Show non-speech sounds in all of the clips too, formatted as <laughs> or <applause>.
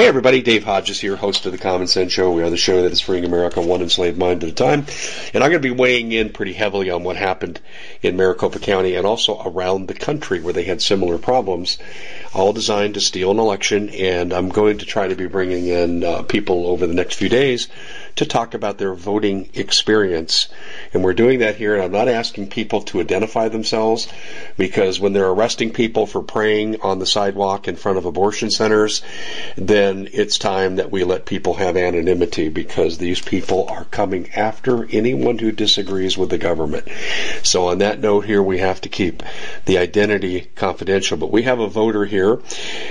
Hey everybody, Dave Hodges here, host of the Common Sense Show. We are the show that is freeing America one enslaved mind at a time. And I'm going to be weighing in pretty heavily on what happened in Maricopa County and also around the country where they had similar problems, all designed to steal an election. And I'm going to try to be bringing in uh, people over the next few days to talk about their voting experience. And we're doing that here, and I'm not asking people to identify themselves because when they're arresting people for praying on the sidewalk in front of abortion centers, then it's time that we let people have anonymity because these people are coming after anyone who disagrees with the government. So on that note here, we have to keep the identity confidential. But we have a voter here.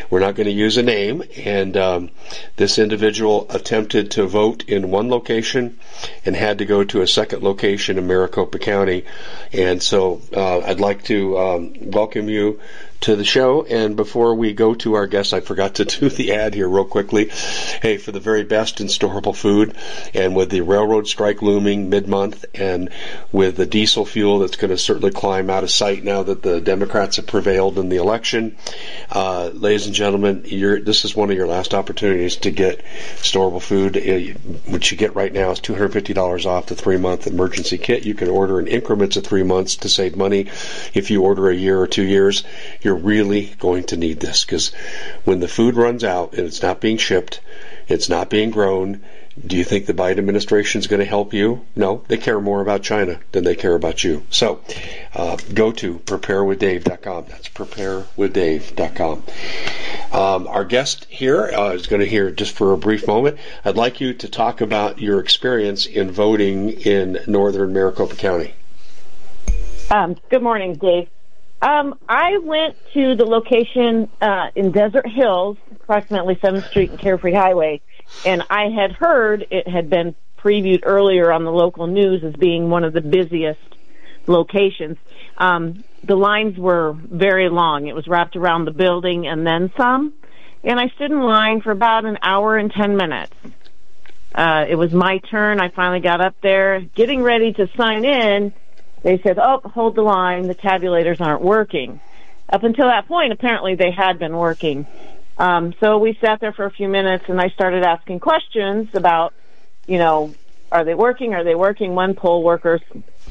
We're not going to use a name, and um, this individual attempted to vote in one location and had to go to a second location in Maricopa County. And so uh, I'd like to um, welcome you to the show. And before we go to our guests, I forgot to do the ad here real quickly. Hey, for the very best in storable food, and with the railroad strike looming mid-month, and with the diesel fuel that's going to certainly climb out of sight now that the Democrats have prevailed in the election, uh, ladies and gentlemen, this is one of your last opportunities to get storable food. Uh, what you get right now is $250 off the three-month emergency kit. You can order in increments of three months to save money. If you order a year or two years, you're you're really going to need this because when the food runs out and it's not being shipped, it's not being grown, do you think the Biden administration is going to help you? No, they care more about China than they care about you. So uh, go to preparewithdave.com. That's preparewithdave.com. Um, our guest here uh, is going to hear just for a brief moment. I'd like you to talk about your experience in voting in northern Maricopa County. Um, good morning, Dave. Um, I went to the location uh, in Desert Hills, approximately 7th Street and Carefree Highway, and I had heard it had been previewed earlier on the local news as being one of the busiest locations. Um, the lines were very long. It was wrapped around the building and then some. And I stood in line for about an hour and 10 minutes. Uh, it was my turn. I finally got up there, getting ready to sign in they said, oh, hold the line, the tabulators aren't working. Up until that point, apparently they had been working. Um, so we sat there for a few minutes and I started asking questions about, you know, are they working? Are they working? One poll worker,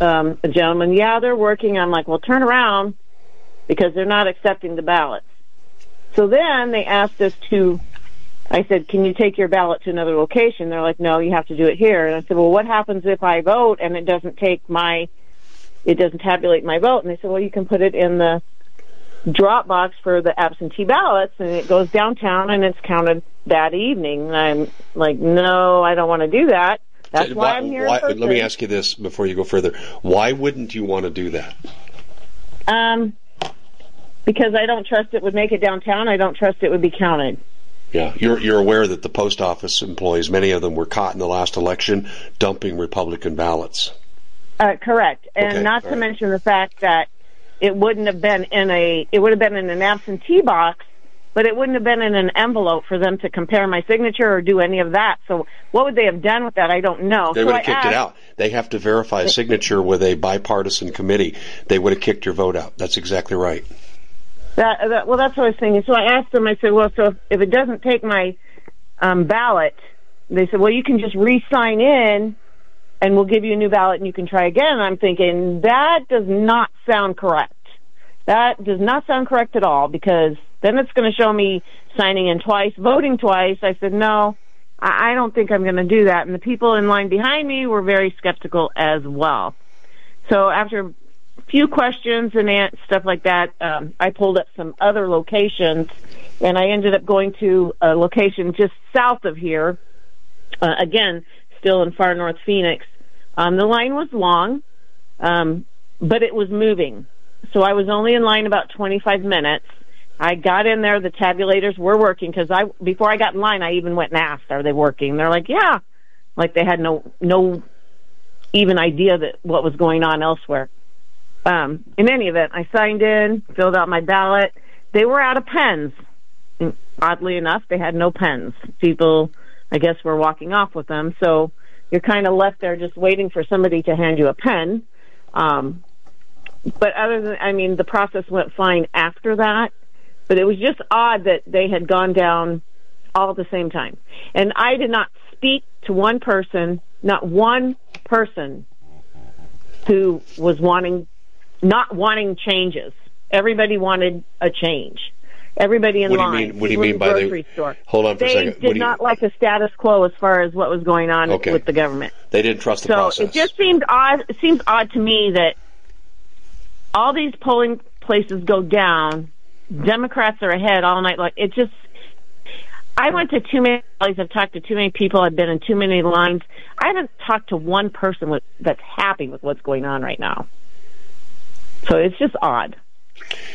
um, a gentleman, yeah, they're working. I'm like, well, turn around because they're not accepting the ballots. So then they asked us to, I said, can you take your ballot to another location? They're like, no, you have to do it here. And I said, well, what happens if I vote and it doesn't take my it doesn't tabulate my vote. And they said, well, you can put it in the drop box for the absentee ballots and it goes downtown and it's counted that evening. And I'm like, no, I don't want to do that. That's why, why I'm here. Why, let me ask you this before you go further. Why wouldn't you want to do that? Um, because I don't trust it would make it downtown. I don't trust it would be counted. Yeah, you're you're aware that the post office employees, many of them were caught in the last election dumping Republican ballots. Uh, correct, and okay. not to right. mention the fact that it wouldn't have been in a it would have been in an absentee box, but it wouldn't have been in an envelope for them to compare my signature or do any of that. So what would they have done with that? I don't know. They so would have kicked asked, it out. They have to verify a signature with a bipartisan committee. They would have kicked your vote out. That's exactly right. That, that, well, that's what I was thinking. So I asked them. I said, well, so if it doesn't take my um, ballot, they said, well, you can just re-sign in and we'll give you a new ballot and you can try again. I'm thinking that does not sound correct. That does not sound correct at all because Then it's going to show me signing in twice, voting twice. I said, no, I don't think I'm going to do that. And the people in line behind me were very skeptical as well. So after a few questions and stuff like that, um, I pulled up some other locations and I ended up going to a location just south of here. Uh, again, still in far north Phoenix. Um, the line was long, um, but it was moving. So I was only in line about 25 minutes. I got in there. The tabulators were working because I before I got in line, I even went and asked, "Are they working?" They're like, "Yeah," like they had no no even idea that what was going on elsewhere. Um, in any event, I signed in, filled out my ballot. They were out of pens. Oddly enough, they had no pens. People, I guess, we're walking off with them. So you're kind of left there just waiting for somebody to hand you a pen. Um, but other than, I mean, the process went fine after that. But it was just odd that they had gone down all at the same time. And I did not speak to one person, not one person who was wanting, not wanting changes. Everybody wanted a change. Everybody in what line. Do you mean, what do you mean by grocery the store. Hold on for they a second. They did not like the status quo as far as what was going on okay. with the government. They didn't trust the so process. it just seemed odd. It seems odd to me that all these polling places go down Democrats are ahead all night. Like it just, I went to too many rallies. I've talked to too many people. I've been in too many lines. I haven't talked to one person with, that's happy with what's going on right now. So it's just odd.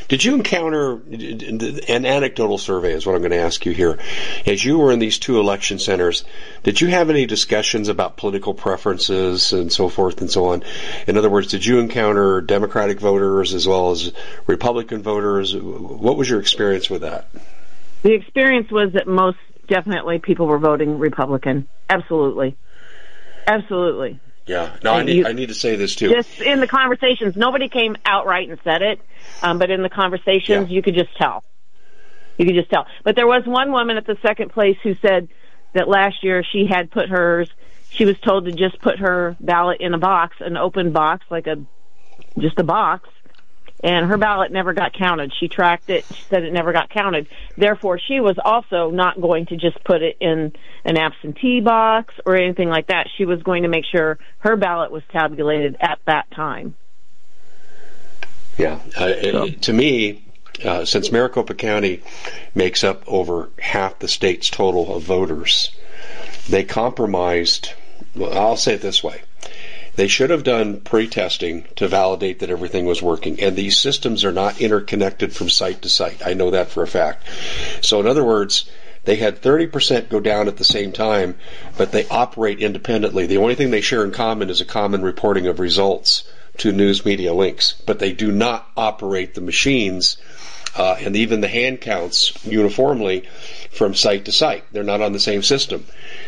Did you encounter an anecdotal survey? Is what I'm going to ask you here. As you were in these two election centers, did you have any discussions about political preferences and so forth and so on? In other words, did you encounter Democratic voters as well as Republican voters? What was your experience with that? The experience was that most definitely people were voting Republican. Absolutely, absolutely. Yeah. No, I need, you, I need to say this too. Just in the conversations, nobody came outright and said it, um, but in the conversations, yeah. you could just tell. You could just tell. But there was one woman at the second place who said that last year she had put hers, she was told to just put her ballot in a box, an open box, like a, just a box, and her ballot never got counted. She tracked it. She said it never got counted. Therefore, she was also not going to just put it in an absentee box or anything like that. She was going to make sure her ballot was tabulated at that time. Yeah, uh, so. to me, uh, since Maricopa County makes up over half the state's total of voters, they compromised. Well, I'll say it this way they should have done pre-testing to validate that everything was working. And these systems are not interconnected from site to site. I know that for a fact. So in other words, they had 30% go down at the same time, but they operate independently. The only thing they share in common is a common reporting of results to news media links, but they do not operate the machines uh, and even the hand counts uniformly from site to site. They're not on the same system.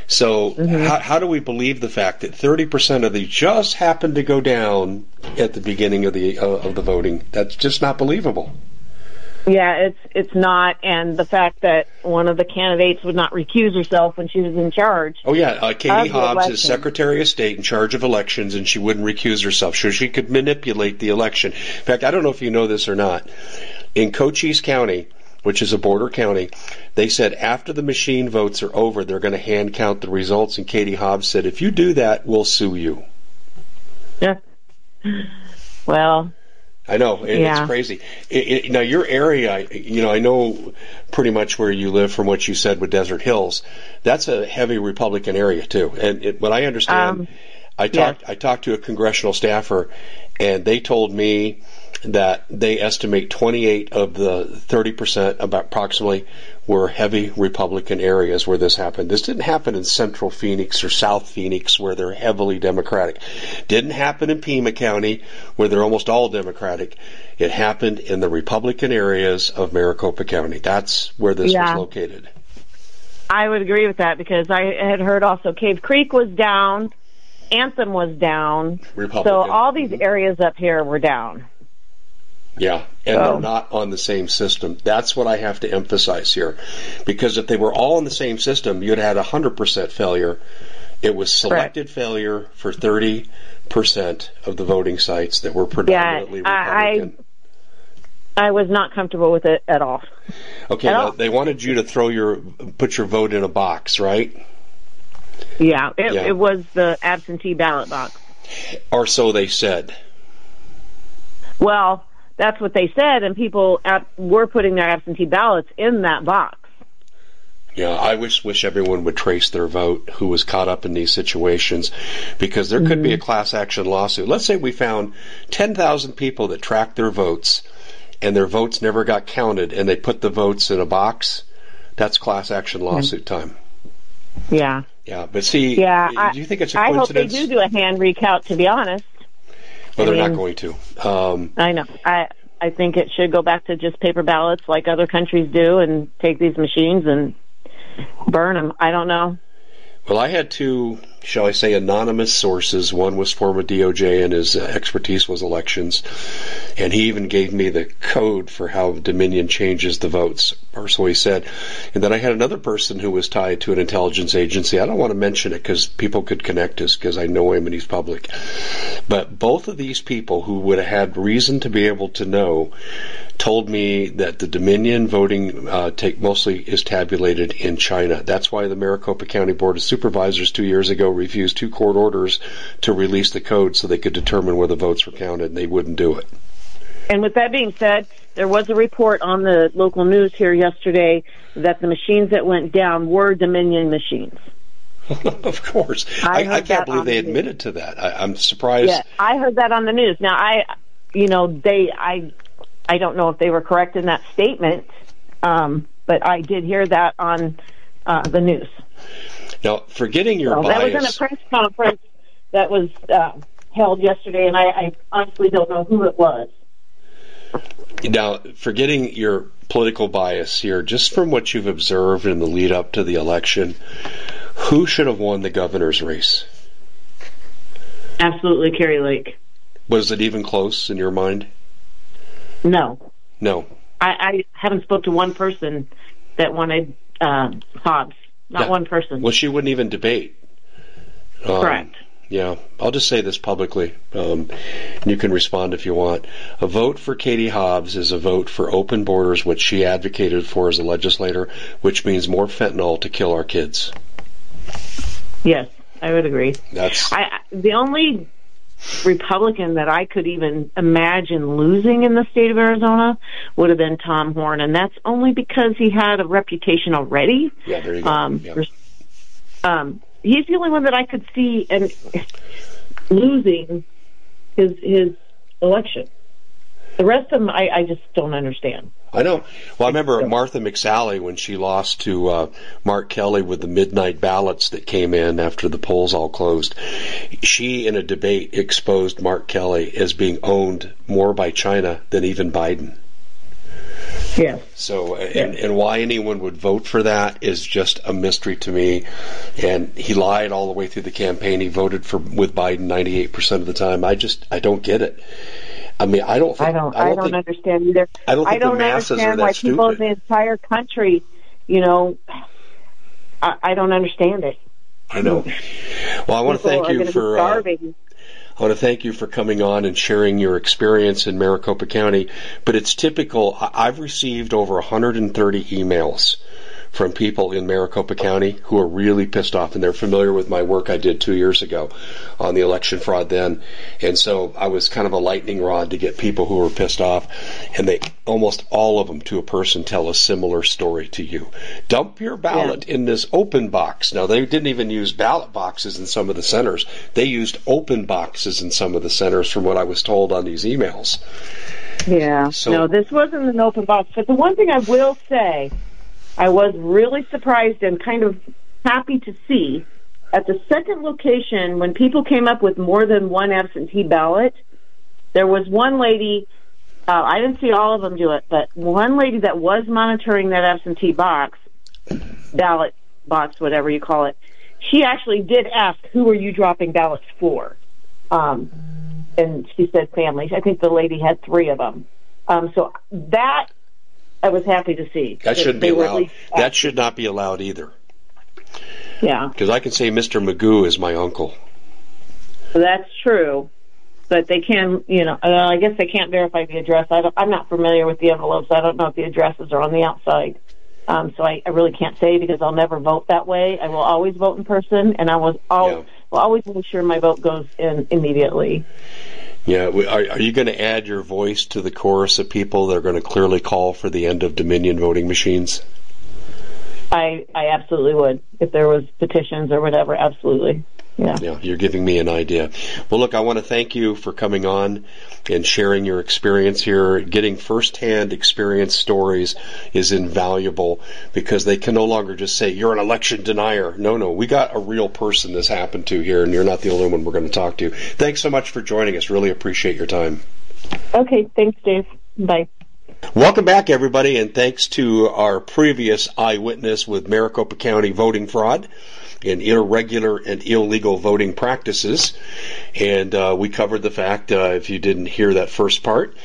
So mm-hmm. how, how, do we believe the fact that 30% of these just happened to go down at the beginning of the uh, of the voting? That's just not believable. Yeah, it's it's not, and the fact that one of the candidates would not recuse herself when she was in charge. Oh yeah, uh, Katie Hobbs is Secretary of State in charge of elections, and she wouldn't recuse herself, so she could manipulate the election. In fact, I don't know if you know this or not. In Cochise County, which is a border county, they said after the machine votes are over, they're going to hand count the results. And Katie Hobbs said, if you do that, we'll sue you. Yeah. Well, I know it, yeah. it's crazy. It, it, now your area, you know, I know pretty much where you live from what you said with Desert Hills. That's a heavy Republican area too. And what I understand, um, I talked I talked to a congressional staffer, and they told me that they estimate 28 of the 30%, about approximately, were heavy Republican areas where this happened. This didn't happen in central Phoenix or south Phoenix where they're heavily Democratic. Didn't happen in Pima County where they're almost all Democratic. It happened in the Republican areas of Maricopa County. That's where this yeah. was located. I would agree with that because I had heard also Cave Creek was down, Anthem was down. Republican. So all these areas up here were down. Yeah, and they're oh. not on the same system. That's what I have to emphasize here. Because if they were all on the same system, you'd had 100% failure. It was selected failure for 30% of the voting sites that were predominantly yeah, Republican. I was not comfortable with it at all. Okay, At all. they wanted you to throw your put your vote in a box, right? Yeah, it, Yeah. it was the absentee ballot box. Or so they said. Well, that's what they said, and people ab- were putting their absentee ballots in that box. Yeah, I wish wish everyone would trace their vote who was caught up in these situations, because there could be a mm-hmm. class action lawsuit. Let's say we found ten thousand people that tracked their votes, and their votes never got counted, and they put the votes in a box. That's class action mm-hmm. lawsuit time. Yeah, Yeah, but see, yeah. do you think it's a I hope they do do a hand recount. To be honest, well, they're I not going to. Um, I know. I I think it should go back to just paper ballots like other countries do, and take these machines and burn them. I don't know. Well, I had two, shall I say, anonymous sources. One was former DOJ, and his expertise was elections. And he even gave me the code for how Dominion changes the votes, so he said. And then I had another person who was tied to an intelligence agency. I don't want to mention it because people could connect us because I know him and he's public. But both of these people who would have had reason to be able to know told me that the Dominion voting uh, take mostly is tabulated in China. That's why the Maricopa County Board of Supervisors two years ago refused two court orders to release the code so they could determine where the votes were counted, and they wouldn't do it. And with that being said, there was a report on the local news here yesterday that the machines that went down were Dominion machines. <laughs> of course, I I, I, can't believe they the news. admitted to that. I, I'm surprised. Yeah, I heard that on the news. Now, I, you know, they, I, I don't know if they were correct in that statement, um, but I did hear that on uh, the news. Now, forgetting your So that was in a press conference that was uh, held yesterday, and I, I honestly don't know who it was. now forgetting your political bias here, just from what you've observed in the lead up to the election, who should have won the governor's race? Absolutely, Kari Lake. Was it even close in your mind? No, No. I, I haven't spoke to one person that wanted uh, Hobbs. Not one person. Well, she wouldn't even debate. Um, Correct. Yeah, I'll just say this publicly. Um, and you can respond if you want. A vote for Katie Hobbs is a vote for open borders, which she advocated for as a legislator, which means more fentanyl to kill our kids. Yes, I would agree. That's I- the only Republican that I could even imagine losing in the state of Arizona would have been Tom Horne, and that's only because he had a reputation already. yeah. There you go. Um, Yeah. um, he's the only one that I could see and losing his his election. The rest of them, I, I just don't understand. I know. Well, I remember Martha McSally when she lost to uh, Mark Kelly with the midnight ballots that came in after the polls all closed. She, in a debate, exposed Mark Kelly as being owned more by China than even Biden. Yes. So, and, and why anyone would vote for that is just a mystery to me. And he lied all the way through the campaign. He voted for with Biden 98% of the time. I just, I don't get it. I mean, I don't think, I don't. I don't, think, understand either. I don't think the masses understand are that why people in the entire country, you know, I, I don't understand it. I know. Well, I want to thank you for, uh. I want to thank you for coming on and sharing your experience in Maricopa County. But it's typical. I- I've received over 130 emails from people in Maricopa County who are really pissed off and they're familiar with my work I did two years ago on the election fraud then. And so I was kind of a lightning rod to get people who were pissed off and they, almost all of them to a person tell a similar story to you. Dump your ballot in this open box. Now they didn't even use ballot boxes in some of the centers. They used open boxes in some of the centers from what I was told on these emails. Yeah. So- no, this wasn't an open box. But the one thing I will say, I was really surprised and kind of happy to see at the second location when people came up with more than one absentee ballot. There was one lady. Uh, I didn't see all of them do it, but one lady that was monitoring that absentee box, ballot box, whatever you call it. She actually did ask, "Who are you dropping ballots for?" Um, and she said families. I think the lady had three of them. Um, so that I was happy to see. That shouldn't be they were at allowed. That should not be allowed either. Yeah, Because I can say Mr. Magoo is my uncle. that's true. but they can, you know, uh, I guess they can't verify the address. I don't, I'm not familiar with the envelopes. I don't know if the addresses are on the outside. Um, so I, I really can't say because I'll never vote that way. I will always vote in person, and I Yeah. will always make sure my vote goes in immediately. Yeah, are, are you going to add your voice to the chorus of people that are going to clearly call for the end of Dominion voting machines? I, I absolutely would if there was petitions or whatever. Absolutely, yeah. Yeah, you're giving me an idea. Well, look, I want to thank you for coming on and sharing your experience here. Getting firsthand experience stories is invaluable because they can no longer just say, you're an election denier. No, no, we got a real person this happened to here, and you're not the only one we're going to talk to. Thanks so much for joining us. Really appreciate your time. Okay, thanks, Dave. Bye. Welcome back, everybody, and thanks to our previous eyewitness with Maricopa County voting fraud and irregular and illegal voting practices. And uh, we covered the fact, uh, if you didn't hear that first part,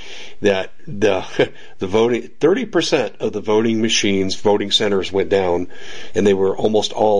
that the <laughs> the voting 30% of the voting machines, voting centers went down, and they were almost all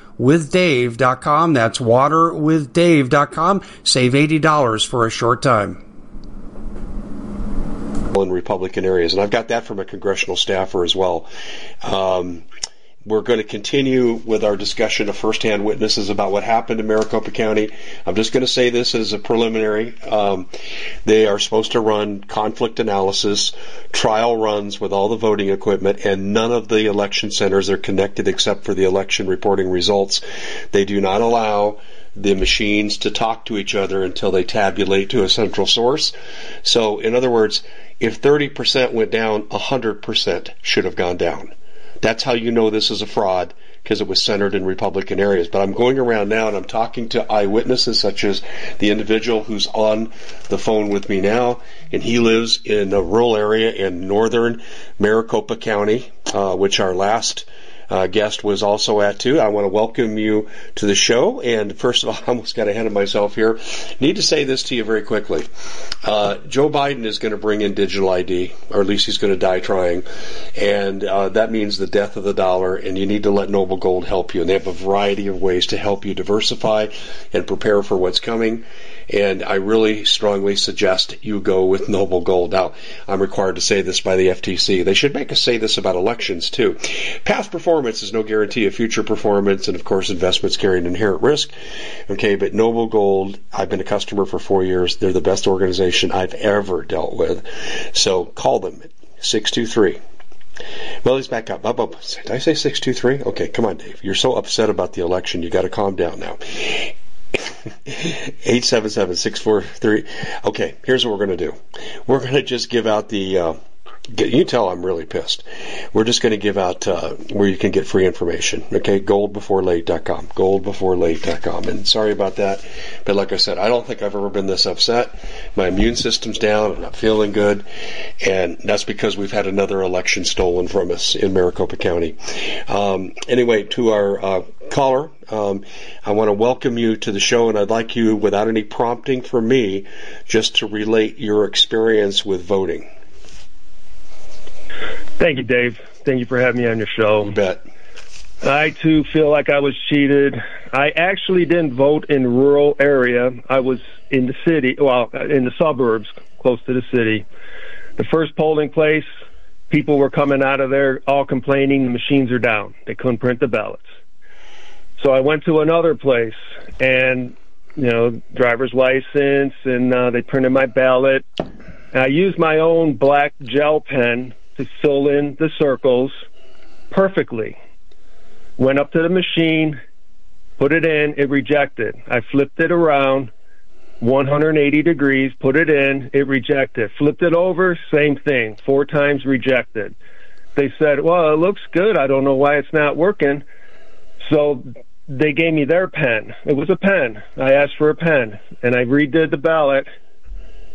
waterwithdave.com. That's waterwithdave.com. Save $80 for a short time. in Republican areas, and I've got that from a congressional staffer as well. Um, we're going to continue with our discussion of firsthand witnesses about what happened in Maricopa County. I'm just going to say this as a preliminary. Um, they are supposed to run conflict analysis, trial runs with all the voting equipment, and none of the election centers are connected except for the election reporting results. They do not allow the machines to talk to each other until they tabulate to a central source. So, in other words, if 30% went down, 100% should have gone down. That's how you know this is a fraud because it was centered in Republican areas. But I'm going around now and I'm talking to eyewitnesses such as the individual who's on the phone with me now, and he lives in a rural area in northern Maricopa County, uh, which our last uh, guest was also at too. I want to welcome you to the show. And first of all, <laughs> I almost got ahead of myself here. Need to say this to you very quickly. Uh, Joe Biden is going to bring in digital ID, or at least he's going to die trying, and uh, that means the death of the dollar. And you need to let Noble Gold help you. And they have a variety of ways to help you diversify and prepare for what's coming and I really strongly suggest you go with Noble Gold. Now, I'm required to say this by the FTC. They should make us say this about elections too. Past performance is no guarantee of future performance, and of course, investments carry an inherent risk. Okay, but Noble Gold, I've been a customer for four years. They're the best organization I've ever dealt with. So call them 623 well, he's back up. Did I say 623? Okay, come on, Dave. You're so upset about the election. You got to calm down now. <laughs> 877-643. Okay, here's what we're going to do. We're going to just give out the, uh, you tell I'm really pissed. We're just going to give out uh, where you can get free information. Okay, goldbeforelate.com. Goldbeforelate.com. And sorry about that, but like I said, I don't think I've ever been this upset. My immune system's down. I'm not feeling good, and that's because we've had another election stolen from us in Maricopa County. Um, anyway, to our uh, caller, um, I want to welcome you to the show, and I'd like you, without any prompting from me, just to relate your experience with voting. Thank you, Dave. Thank you for having me on your show. You bet. I too feel like I was cheated. I actually didn't vote in rural area. I was in the city, well, in the suburbs, close to the city. The first polling place, people were coming out of there all complaining the machines are down. They couldn't print the ballots. So I went to another place and, you know, driver's license and uh, they printed my ballot. And I used my own black gel pen to fill in the circles perfectly. Went up to the machine, put it in, it rejected. I flipped it around 180 degrees, put it in, it rejected. Flipped it over, same thing, four times rejected. They said, well, it looks good. I don't know why it's not working. So they gave me their pen. It was a pen. I asked for a pen and I redid the ballot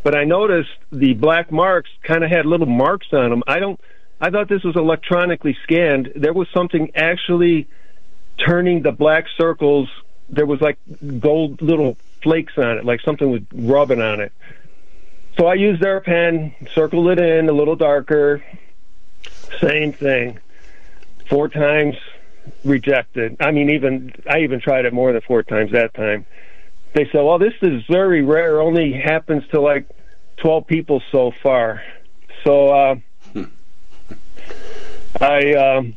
but I noticed the black marks kind of had little marks on them. I don't. I thought this was electronically scanned. There was something actually turning the black circles. There was like gold little flakes on it, like something was rubbing on it. So I used their pen, circled it in a little darker. Same thing. Four times rejected. I mean, even I even tried it more than four times that time. They said, "Well, this is very rare. Only happens to like 12 people so far. So uh, hmm. I um,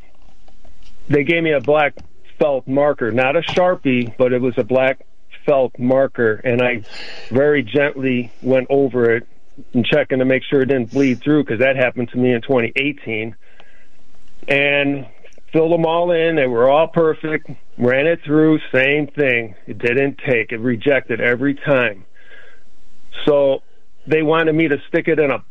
they gave me a black felt marker, not a sharpie, but it was a black felt marker, and I very gently went over it and checking to make sure it didn't bleed through because that happened to me in 2018. And filled them all in. They were all perfect. Ran it through, same thing. It didn't take. It rejected every time. So they wanted me to stick it in a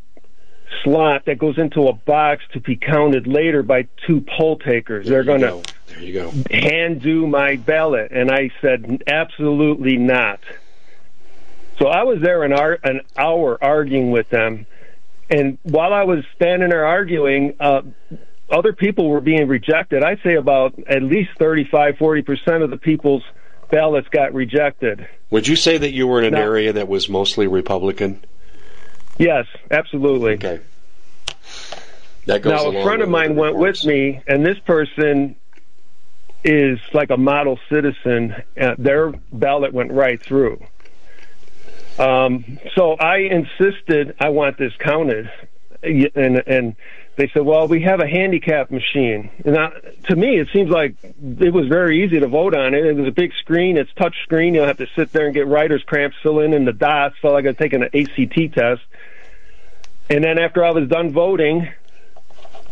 slot that goes into a box to be counted later by two poll takers. There They're going to there you go. hand do my ballot, and I said absolutely not. So I was there an, ar- an hour arguing with them, and while I was standing there arguing, uh, other people were being rejected. I'd say about at least 35, 40 percent of the people's ballots got rejected. Would you say that you were in an now, area that was mostly Republican? Yes, absolutely. Okay. That goes now, a friend of mine went with me, and this person is like a model citizen. Their ballot went right through. Um, so I insisted I want this counted, and and they said, "Well, we have a handicap machine." And I, to me, it seems like it was very easy to vote on it. It was a big screen; it's touch screen. You don't have to sit there and get writer's cramps, fill in in the dots. Felt like I was taking an ACT test. And then after I was done voting,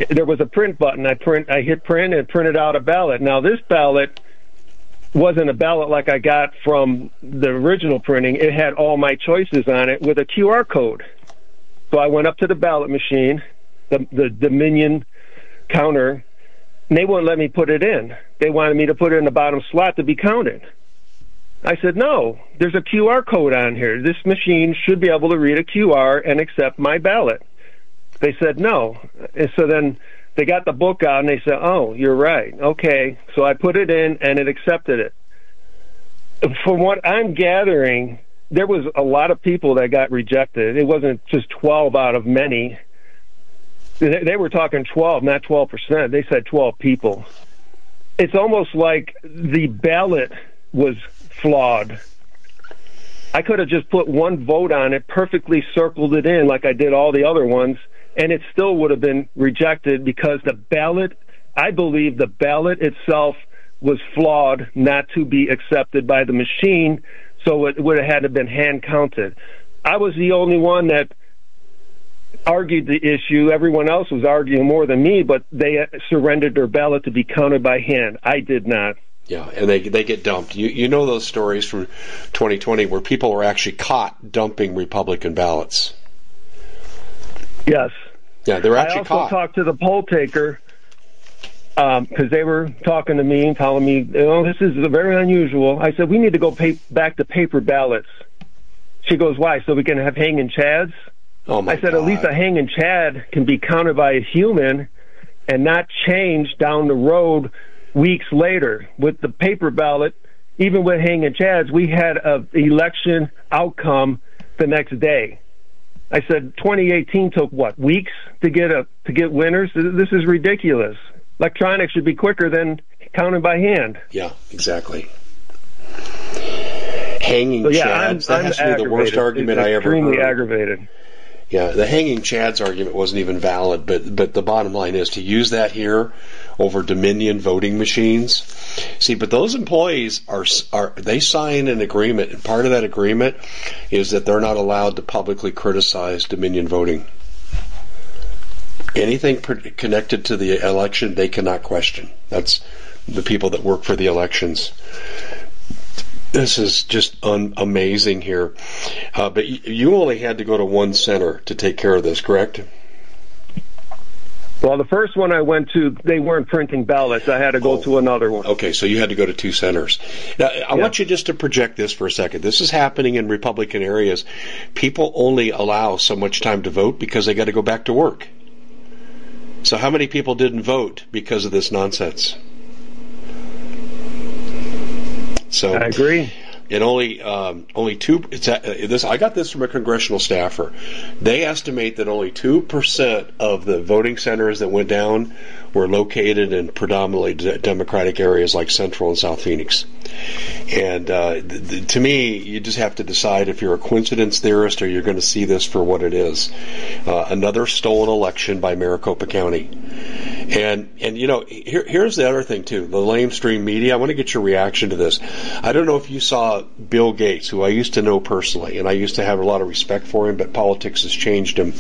there was a print button. I print, I hit print and printed out a ballot. Now this ballot wasn't a ballot like I got from the original printing. It had all my choices on it with a QR code. So I went up to the ballot machine, the, the Dominion counter, and they wouldn't let me put it in. They wanted me to put it in the bottom slot to be counted. I said, no, there's a QR code on here. This machine should be able to read a QR and accept my ballot. They said no. And so then they got the book out and they said, "Oh, you're right. Okay." So I put it in and it accepted it. From what I'm gathering, there was a lot of people that got rejected. It wasn't just 12 out of many. They were talking 12, not 12 percent. They said 12 people. It's almost like the ballot was flawed. I could have just put one vote on it, perfectly circled it in like I did all the other ones, and it still would have been rejected because the ballot, I believe the ballot itself was flawed not to be accepted by the machine, so it would have had to been hand counted. I was the only one that argued the issue. Everyone else was arguing more than me, but they surrendered their ballot to be counted by hand. I did not. Yeah, and they they get dumped. You you know those stories from 2020 where people were actually caught dumping Republican ballots. Yes. Yeah, they're actually I also caught. talked to the poll taker because um, they were talking to me and telling me, "Oh, this is very unusual." I said, "We need to go pay, back to paper ballots." She goes, "Why? So we can have hanging chads?" Oh my I said, God. "At least a hanging chad can be counted by a human and not change down the road weeks later. With the paper ballot, even with hanging chads, we had a election outcome the next day." I said 2018 took what weeks to get a to get winners. This is ridiculous. Electronics should be quicker than counting by hand. Yeah, exactly. Hanging So yeah, I'm, chads. that I'm has to be the worst argument I ever heard. aggravated. Yeah, the hanging chads argument wasn't even valid, but but the bottom line is to use that here over Dominion voting machines. See, but those employees are are they sign an agreement, and part of that agreement is that they're not allowed to publicly criticize Dominion voting. Anything per- connected to the election, they cannot question. That's the people that work for the elections. This is just un- amazing here. Uh, but y- you only had to go to one center to take care of this, correct? Well, the first one I went to, they weren't printing ballots. I had to go Oh. to another one. Okay, so you had to go to two centers. Now, I want you just to project this for a second. This is happening in Republican areas. People only allow so much time to vote because they got to go back to work. So, how many people didn't vote because of this nonsense? So, I agree. and only um, only two. It's uh, this. I got this from a congressional staffer. They estimate that only two percent of the voting centers that went down were located in predominantly de- Democratic areas like Central and South Phoenix. And uh, th- th- to me, you just have to decide if you're a coincidence theorist or you're going to see this for what it is. Uh, another stolen election by Maricopa County. And and you know here, here's the other thing too the lamestream media. I want to get your reaction to this. I don't know if you saw Bill Gates, who I used to know personally, and I used to have a lot of respect for him, but politics has changed him.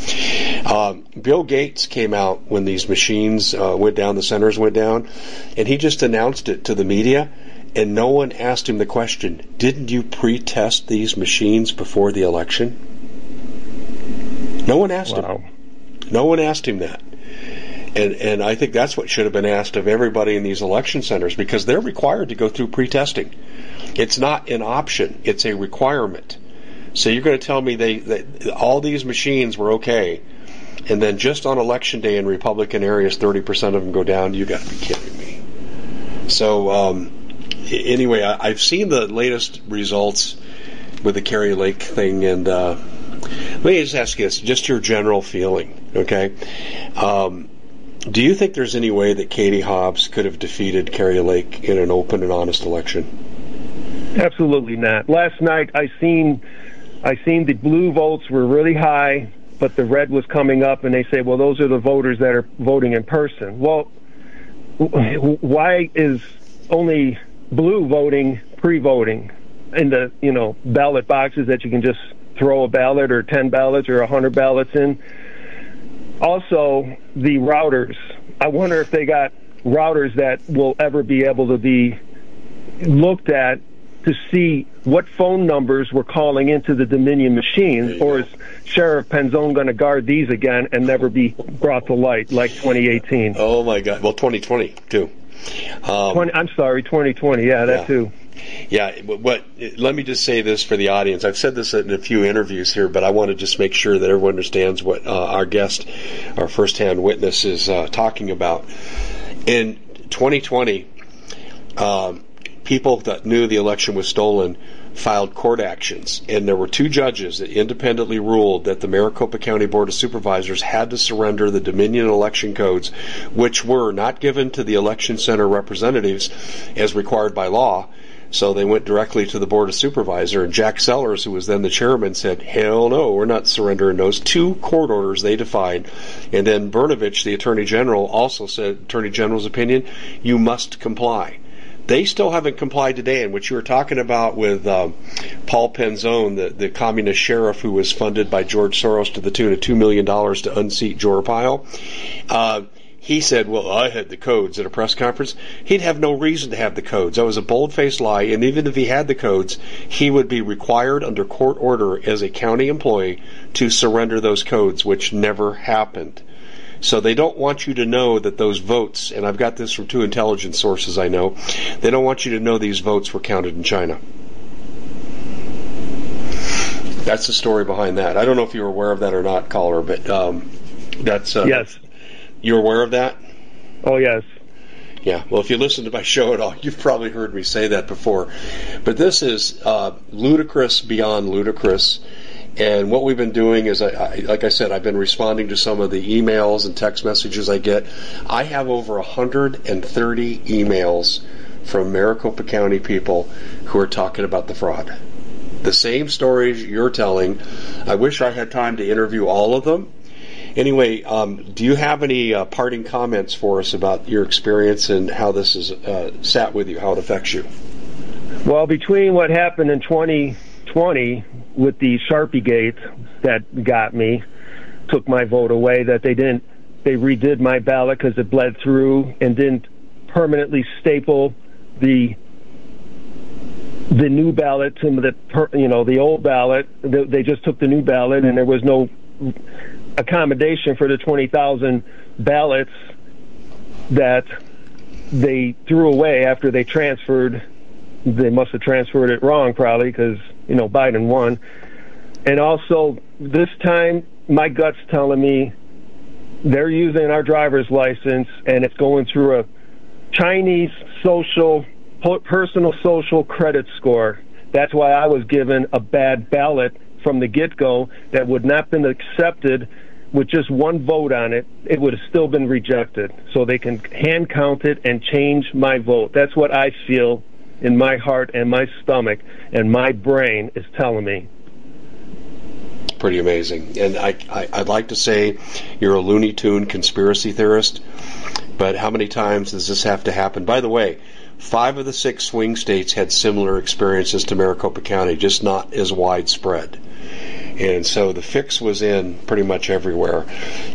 Um, Bill Gates came out when these machines uh, went down, the centers went down, and he just announced it to the media. And no one asked him the question, didn't you pre-test these machines before the election? No one asked him. No one asked him that. And and I think that's what should have been asked of everybody in these election centers because they're required to go through pre-testing. It's not an option; it's a requirement. So you're going to tell me they that all these machines were okay, and then just on election day in Republican areas, 30% of them go down? You got to be kidding me. So um, anyway, I, I've seen the latest results with the Kari Lake thing, and uh, let me just ask you this: just your general feeling, okay? Um, do you think there's any way that Katie Hobbs could have defeated Kari Lake in an open and honest election? Absolutely not. Last night I seen I seen the blue votes were really high, but the red was coming up, and they say, well, those are the voters that are voting in person. Well, why is only blue voting pre-voting in the you know ballot boxes that you can just throw a ballot or ten ballots or a hundred ballots in? Also, the routers. I wonder if they got routers that will ever be able to be looked at to see what phone numbers we're calling into the Dominion machine, or is Sheriff Penzone going to guard these again and never be brought to light like 2018? Oh my God! Well, 2020 too. Um, 20, I'm sorry, 2020. Yeah, that Yeah. too. Yeah, what? Let me just say this for the audience. I've said this in a few interviews here, but I want to just make sure that everyone understands what uh, our guest, our first-hand witness, is uh, talking about. In 2020, uh, people that knew the election was stolen filed court actions, and there were two judges that independently ruled that the Maricopa County Board of Supervisors had to surrender the Dominion election codes, which were not given to the election center representatives as required by law. So they went directly to the Board of Supervisor, and Jack Sellers, who was then the chairman, said, Hell no, we're not surrendering those. Two court orders they defied. And then Brnovich, the Attorney General, also said, Attorney General's opinion, you must comply. They still haven't complied today, and what you were talking about with um, Paul Penzone, the, the communist sheriff who was funded by George Soros to the tune of $2 million to unseat Joe Arpaio. Uh, he said, Well, I had the codes at a press conference. He'd have no reason to have the codes. That was a bold faced lie, and even if he had the codes, he would be required under court order as a county employee to surrender those codes, which never happened. So they don't want you to know that those votes, and I've got this from two intelligence sources I know, they don't want you to know these votes were counted in China. That's the story behind that. I don't know if you're aware of that or not, caller, but um, that's uh, yes. You're aware of that? Oh yes. Yeah. Well, if you listen to my show at all, you've probably heard me say that before. But this is uh, ludicrous beyond ludicrous. And what we've been doing is, I, I, like I said, I've been responding to some of the emails and text messages I get. I have over 130 emails from Maricopa County people who are talking about the fraud. The same stories you're telling. I wish I had time to interview all of them. Anyway, um, do you have any uh, parting comments for us about your experience and how this has uh, sat with you, how it affects you? Well, between what happened in 2020 with the Sharpie Gate that got me, took my vote away, that they didn't, they redid my ballot because it bled through and didn't permanently staple the the new ballot to the you know the old ballot. They just took the new ballot and there was no accommodation for the 20,000 ballots that they threw away after they transferred. They must have transferred it wrong, probably, because, you know, Biden won. And also, this time, my gut's telling me they're using our driver's license and it's going through a Chinese social, personal social credit score. That's why I was given a bad ballot from the get go that would not have been accepted with just one vote on it, it would have still been rejected. So they can hand count it and change my vote. That's what I feel in my heart and my stomach and my brain is telling me. Pretty amazing. And I, I, I'd like to say you're a Looney Tune conspiracy theorist, but how many times does this have to happen? By the way, five of the six swing states had similar experiences to Maricopa County, just not as widespread. And so the fix was in pretty much everywhere.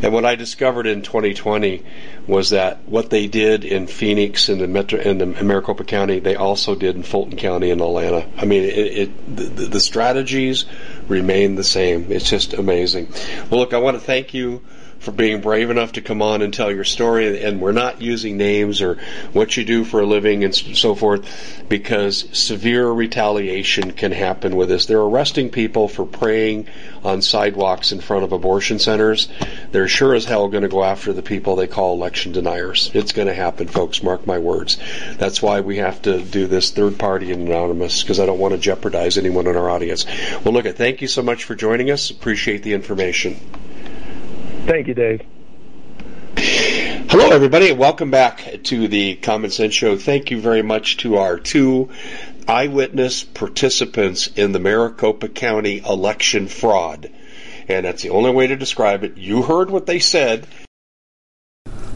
And what I discovered in 2020 was that what they did in Phoenix and the Metro the Maricopa County, they also did in Fulton County and Atlanta. I mean, it, it the, the strategies remain the same. It's just amazing. Well, look, I want to thank you for being brave enough to come on and tell your story. And we're not using names or what you do for a living and so forth because severe retaliation can happen with this. They're arresting people for praying on sidewalks in front of abortion centers. They're sure as hell going to go after the people they call election deniers. It's going to happen, folks. Mark my words. That's why we have to do this third party and anonymous because I don't want to jeopardize anyone in our audience. Well, look, at thank you so much for joining us. Appreciate the information. Thank you, Dave. Hello, everybody, and welcome back to the Common Sense Show. Thank you very much to our two eyewitness participants in the Maricopa County election fraud. And that's the only way to describe it. You heard what they said.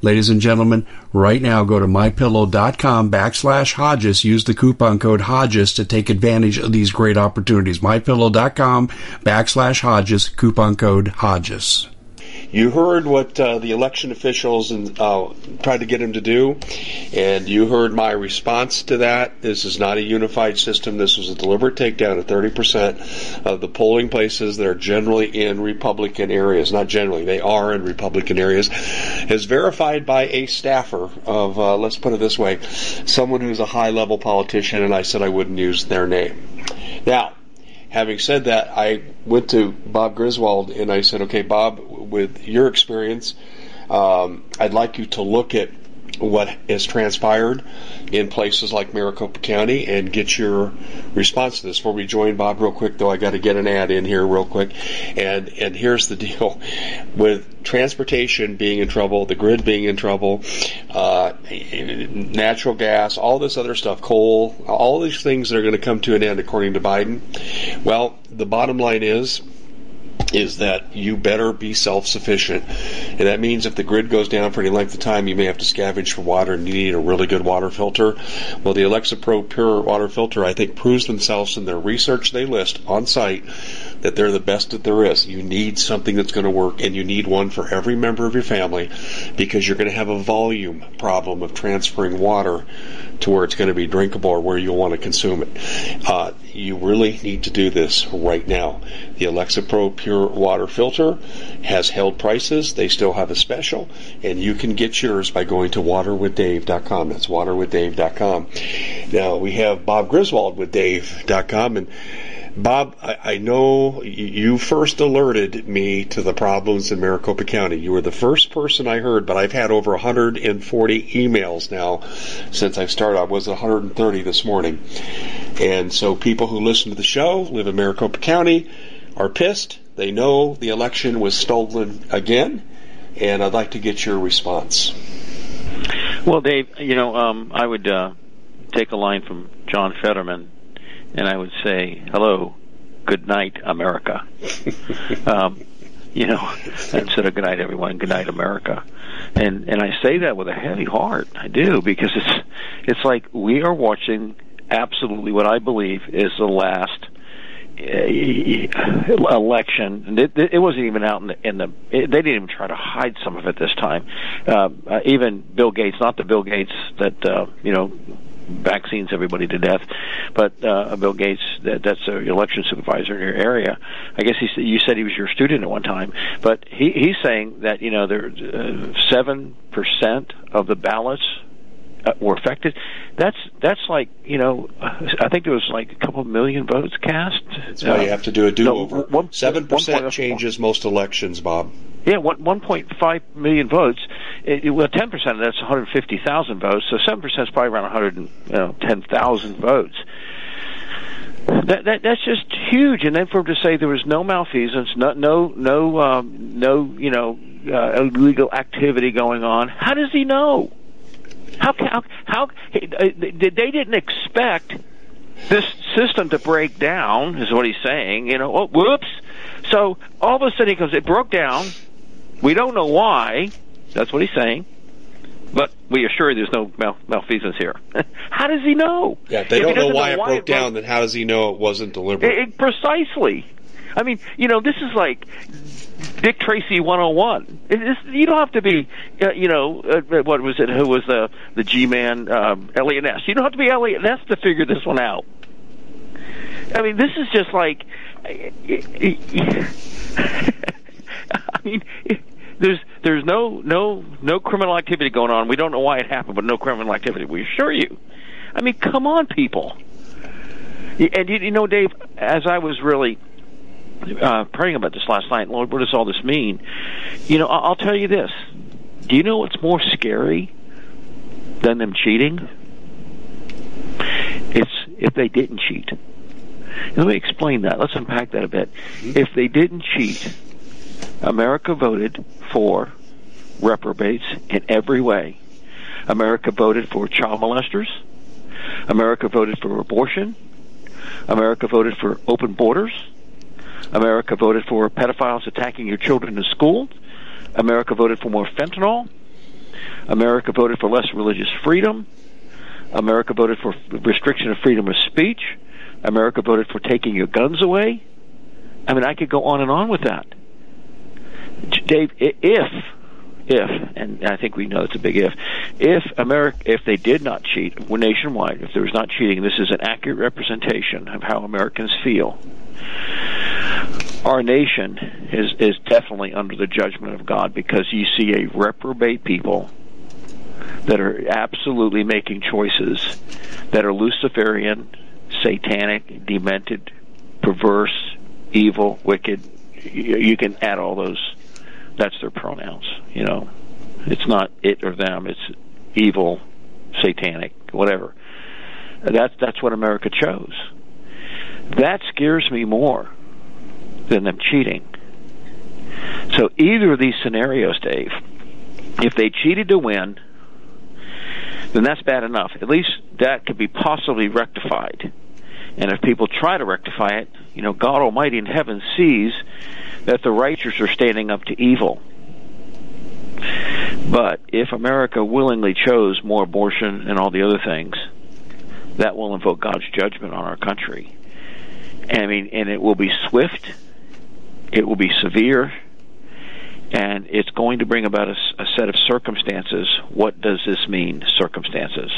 Ladies and gentlemen, right now go to mypillow.com backslash Hodges. Use the coupon code Hodges to take advantage of these great opportunities. Mypillow.com backslash Hodges, coupon code Hodges. You heard what uh, the election officials and uh, tried to get him to do, and you heard my response to that. This is not a unified system. This was a deliberate takedown of 30% of the polling places that are generally in Republican areas. Not generally, they are in Republican areas. as verified by a staffer of, uh, let's put it this way, someone who's a high level politician, and I said I wouldn't use their name. Now, having said that, I went to Bob Griswold and I said, okay, Bob, with your experience, um, I'd like you to look at what has transpired in places like Maricopa County and get your response to this. Before we join Bob real quick though, I got to get an ad in here real quick. And, and here's the deal <laughs> with transportation being in trouble, the grid being in trouble, uh, natural gas, all this other stuff, coal, all these things that are going to come to an end according to Biden. Well, the bottom line is, is that you better be self-sufficient. And that means if the grid goes down for any length of time, you may have to scavenge for water and you need a really good water filter. Well, the Alexa Pro Pure Water Filter, I think, proves themselves in their research they list on site that they're the best that there is. You need something that's going to work and you need one for every member of your family because you're going to have a volume problem of transferring water to where it's going to be drinkable or where you'll want to consume it. Uh, you really need to do this right now. The Alexa Pro Pure Water Filter has held prices. They still have a special, and you can get yours by going to waterwithdave.com. That's waterwithdave.com. Now, we have Bob Griswold with Dave.com, and Bob, I, I, know you first alerted me to the problems in Maricopa County. You were the first person I heard, but I've had over 140 emails now since I started. I was 130 this morning. And so people who listen to the show, live in Maricopa County, are pissed. They know the election was stolen again, and I'd like to get your response. Well, Dave, you know, um, I would uh, take a line from John Fetterman and I would say, "Hello, good night, America." <laughs> um, you know, instead of "Good night, everyone," "Good night, America." And and I say that with a heavy heart. I do because it's it's like we are watching absolutely what I believe is the last uh, election. It, it wasn't even out in the. In the it, they didn't even try to hide some of it this time. Uh, uh, even Bill Gates, not the Bill Gates that uh, you know vaccines everybody to death. But uh, Bill Gates, that, that's an election supervisor in your area. I guess he you said he was your student at one time, but he, he's saying that you know there uh, seven percent of the ballots uh, were affected. That's that's like you know, I think there was like a couple million votes cast. That's why uh, you have to do a do-over. Seven no, percent changes most elections, Bob. Yeah, one one point five million votes. It, well, ten percent of that's one hundred fifty thousand votes. So seven percent is probably around one hundred you know, ten thousand votes. That, that that's just huge. And then for him to say there was no malfeasance, no no no um, no you know uh, illegal activity going on, how does he know? How how how uh, they didn't expect this system to break down? Is what he's saying. You know, oh, whoops. So all of a sudden he goes, it broke down. We don't know why. That's what he's saying. But we assure you there's no mal- malfeasance here. <laughs> how does he know? Yeah, they if don't know why know it broke down, then how does he know it wasn't deliberate? It, it, precisely. I mean, you know, this is like Dick Tracy 101. It's, you don't have to be, uh, you know, uh, what was it? Who was the the G man? Um, Eliot Ness. You don't have to be Eliot Ness to figure this one out. I mean, this is just like. <laughs> I mean, there's there's no no no criminal activity going on. We don't know why it happened, but no criminal activity. We assure you. I mean, come on, people. And you know, Dave, as I was really uh, praying about this last night. Lord, what does all this mean? You know, I'll tell you this. Do you know what's more scary than them cheating? It's if they didn't cheat. Let me explain that. Let's unpack that a bit. If they didn't cheat, America voted for reprobates in every way. America voted for child molesters. America voted for abortion. America voted for open borders. America voted for pedophiles attacking your children in school. America voted for more fentanyl. America voted for less religious freedom. America voted for restriction of freedom of speech. America voted for taking your guns away. I mean, I could go on and on with that. Dave, if if, and I think we know it's a big if, if America, if they did not cheat nationwide, if there was not cheating, this is an accurate representation of how Americans feel. Our nation is is definitely under the judgment of God because you see a reprobate people that are absolutely making choices that are Luciferian, satanic, demented, perverse, evil, wicked. You can add all those that's their pronouns. You know, it's not it or them. It's evil, satanic, whatever. That's that's what America chose. That scares me more than them cheating. So either of these scenarios, Dave, if they cheated to win, then that's bad enough. At least that could be possibly rectified. And if people try to rectify it, you know, God Almighty in heaven sees that the righteous are standing up to evil. But if America willingly chose more abortion and all the other things, that will invoke God's judgment on our country. I mean, and it will be swift, it will be severe, and it's going to bring about a, a set of circumstances. What does this mean, circumstances?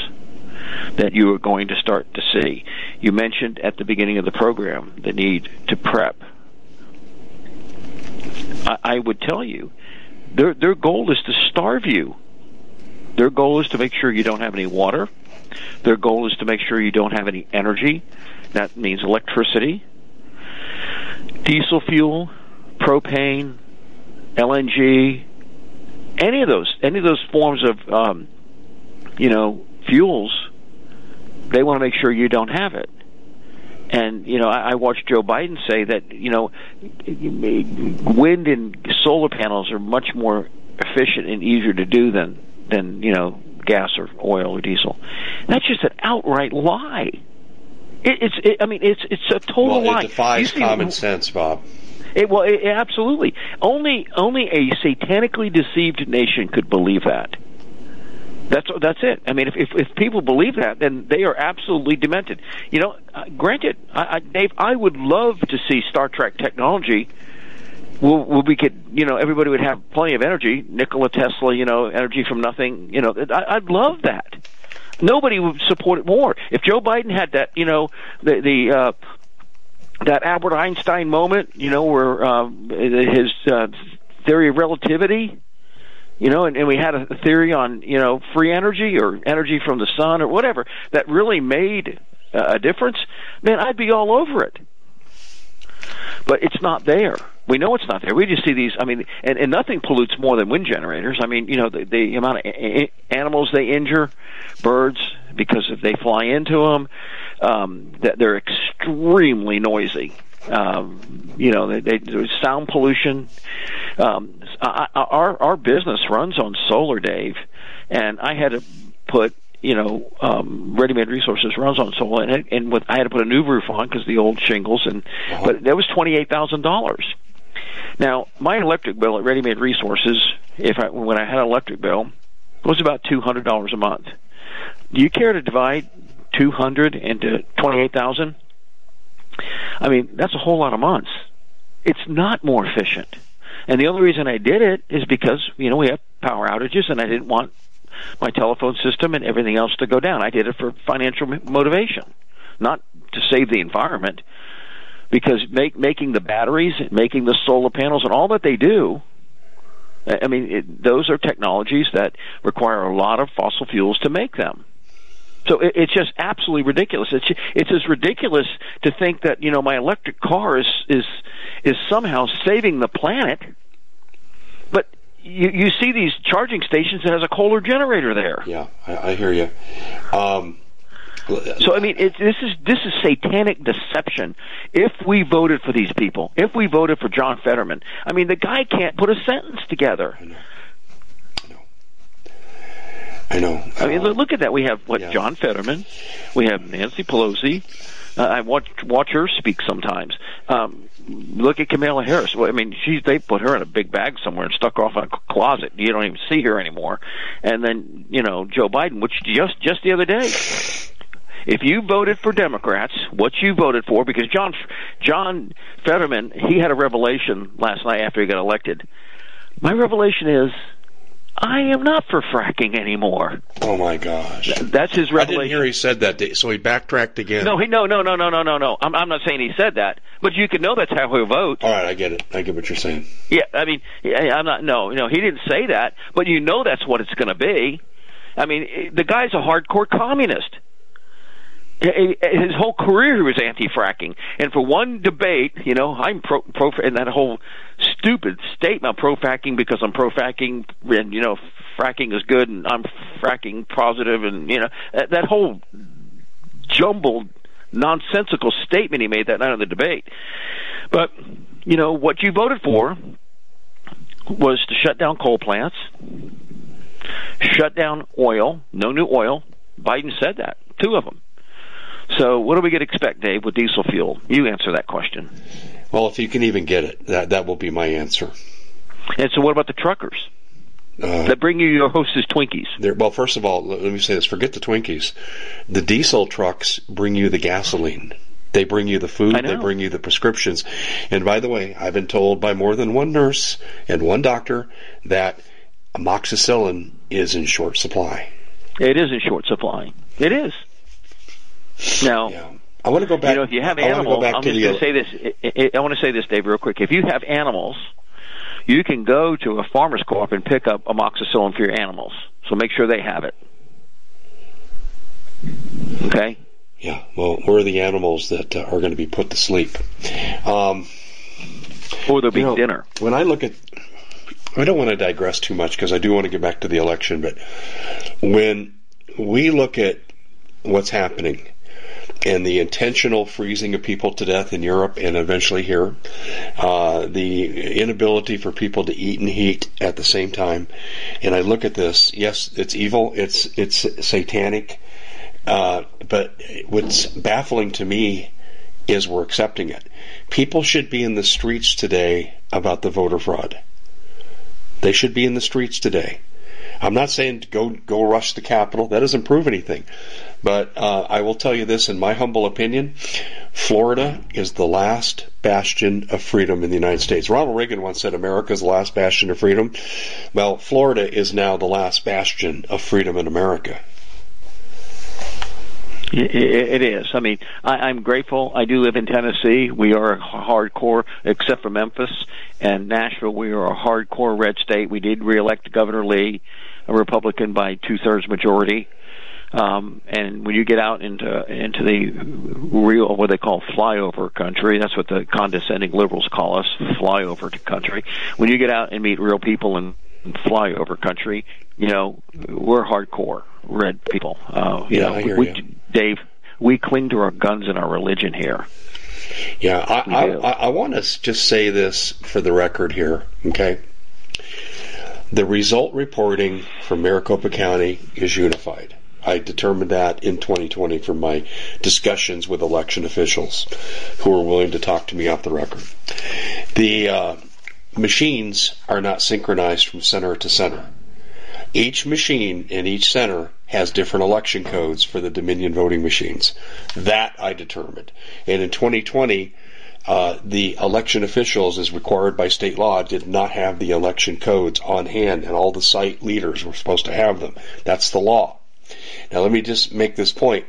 That you are going to start to see. You mentioned at the beginning of the program the need to prep I, I would tell you, their their goal is to starve you. Their goal is to make sure you don't have any water. Their goal is to make sure you don't have any energy. That means electricity, diesel fuel, propane, LNG, any of those, any of those forms of, um, you know, fuels. They want to make sure you don't have it. And you know, I, I watched Joe Biden say that you know, wind and solar panels are much more efficient and easier to do than than you know gas or oil or diesel. That's just an outright lie. It, it's, it, I mean, it's it's a total well, lie. It defies see, common sense, Bob. It, well, it, absolutely. Only only a satanically deceived nation could believe that. That's that's it. I mean, if, if if people believe that, then they are absolutely demented. You know, uh, granted, I, I, Dave, I would love to see Star Trek technology. Well, well, we could, you know, everybody would have plenty of energy. Nikola Tesla, you know, energy from nothing. You know, I, I'd love that. Nobody would support it more. If Joe Biden had that, you know, the the uh, that Albert Einstein moment, you know, where uh, his uh, theory of relativity you know, and, and we had a theory on, you know, free energy or energy from the sun or whatever that really made a difference, man, I'd be all over it. But it's not there. We know it's not there. We just see these. I mean, and, and nothing pollutes more than wind generators. I mean, you know, the, the amount of a- a- animals they injure, birds, because if they fly into them, um, that they're extremely noisy. Um, you know, they, they, there's sound pollution. Um, I, our our business runs on solar, Dave, and I had to put you know, um, Ready-Made Resources runs on solar, and, and with I had to put a new roof on because the old shingles, and uh-huh. but that was twenty eight thousand dollars. Now, my electric bill at Ready-Made Resources, if I when I had an electric bill, was about two hundred dollars a month. Do you care to divide two hundred into twenty eight thousand? I mean, that's a whole lot of months. It's not more efficient. And the only reason I did it is because, you know, we have power outages and I didn't want my telephone system and everything else to go down. I did it for financial motivation, not to save the environment. Because make, making the batteries, making the solar panels, and all that they do, I mean, it, those are technologies that require a lot of fossil fuels to make them. So it, it's just absolutely ridiculous. It's it's as ridiculous to think that you know my electric car is is is somehow saving the planet, but you you see these charging stations that has a Kohler generator there. Yeah, I, I hear you. Um, so I mean, it, this is this is satanic deception. If we voted for these people, if we voted for John Fetterman, I mean, the guy can't put a sentence together. I know. I know. I mean, look at that. We have what yeah. John Fetterman, we have Nancy Pelosi. Uh, I watch watch her speak sometimes. Um, look at Kamala Harris. Well, I mean, she's they put her in a big bag somewhere and stuck her off in a closet. You don't even see her anymore. And then you know Joe Biden, which just just the other day, if you voted for Democrats, what you voted for, because John John Fetterman, he had a revelation last night after he got elected. My revelation is I am not for fracking anymore. Oh my gosh. That's his I revelation. didn't hear he said that, so he backtracked again. No, he no no no no no no no. I'm I'm not saying he said that, but you can know that's how he'll vote. All right, I get it. I get what you're saying. Yeah, I mean, I'm not. No, no, he didn't say that, but you know that's what it's going to be. I mean, eh, the guy's a hardcore communist. His whole career he was anti-fracking, and for one debate, you know, I'm pro pro and that whole stupid statement pro-fracking because I'm pro-fracking, and you know, fracking is good, and I'm fracking positive, and you know, that whole jumbled, nonsensical statement he made that night of the debate. But you know what you voted for was to shut down coal plants, shut down oil, no new oil. Biden said that, two of them. So, what do we get to expect, Dave, with diesel fuel? You answer that question. Well, if you can even get it, that that will be my answer. And so, what about the truckers Uh, that bring you your Hostess Twinkies? well, first of all, let me say this: forget the Twinkies. The diesel trucks bring you the gasoline. They bring you the food. They bring you the prescriptions. And by the way, I've been told by more than one nurse and one doctor that amoxicillin is in short supply. It is in short supply. It is. Now, Yeah. I want to go back. you know, if you have I want to animals, I'm just going to say this. I, want to say this, Dave, real quick. If you have animals, you can go to a farmer's co-op and pick up amoxicillin for your animals. So make sure they have it. Okay. Yeah, well, we're the animals that uh, are going to be put to sleep. Um, Or there'll be you know, dinner. When I look at, I don't want to digress too much because I do want to get back to the election, but when we look at what's happening and the intentional freezing of people to death in Europe and eventually here, uh, the inability for people to eat and heat at the same time, and I look at this, yes, it's evil, it's it's satanic, uh, but what's baffling to me is we're accepting it. People should be in the streets today about the voter fraud. They should be in the streets today. I'm not saying go go rush the Capitol. That doesn't prove anything. But uh, I will tell you this, in my humble opinion, Florida is the last bastion of freedom in the United States. Ronald Reagan once said America is the last bastion of freedom. Well, Florida is now the last bastion of freedom in America. It, is. I mean, I, I'm grateful. I do live in Tennessee. We are hardcore, except for Memphis and Nashville. We are a hardcore red state. We did reelect Governor Lee, a Republican, by two thirds majority. Um, and when you get out into into the real what they call flyover country, that's what the condescending liberals call us, flyover country. When you get out and meet real people in flyover country, you know we're hardcore red people. Uh, you Yeah, know, I hear we, you. Dave, we cling to our guns and our religion here. Yeah, I, I. I, I want to just say this for the record here, okay? The result reporting from Maricopa County is unified. I determined that in 2020 from my discussions with election officials who were willing to talk to me off the record. The uh, machines are not synchronized from center to center. Each machine in each center has different election codes for the Dominion voting machines. That I determined. And in 2020, uh, the election officials, as required by state law, did not have the election codes on hand, and all the site leaders were supposed to have them. That's the law. Now, let me just make this point.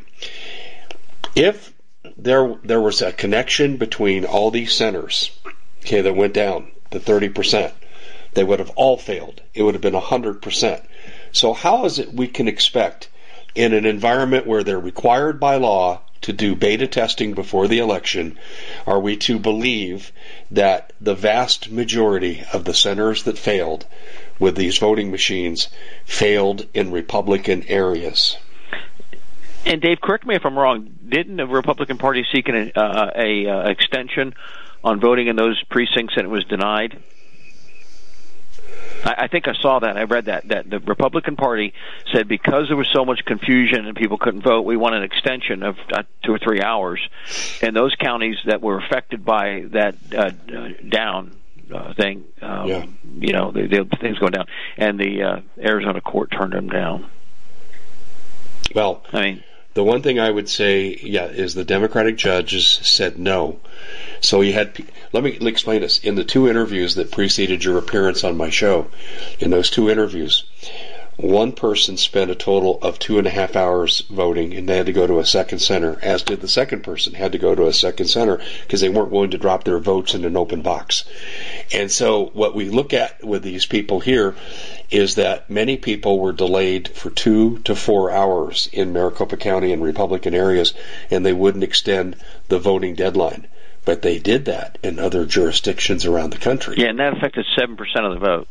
If there there was a connection between all these centers, okay, that went down to 30 percent, they would have all failed. It would have been 100%. So how is it we can expect in an environment where they're required by law to do beta testing before the election, are we to believe that the vast majority of the centers that failed with these voting machines failed in Republican areas? And Dave, correct me if I'm wrong. Didn't the Republican Party seek an uh, a uh, extension on voting in those precincts and it was denied? I, I think I saw that. I read that that the Republican Party said because there was so much confusion and people couldn't vote, we want an extension of uh, two or three hours. And those counties that were affected by that uh, uh, down uh, thing, um, Yeah. you know, the, the things going down, and the uh, Arizona court turned them down. Well, I mean, The one thing I would say, yeah, is the Democratic judges said no. So you had, let me explain this. In the two interviews that preceded your appearance on my show, in those two interviews, one person spent a total of two and a half hours voting and they had to go to a second center, as did the second person had to go to a second center because they weren't willing to drop their votes in an open box. And so what we look at with these people here is that many people were delayed for two to four hours in Maricopa County and Republican areas and they wouldn't extend the voting deadline. But they did that in other jurisdictions around the country. Yeah, and that affected 7% of the vote.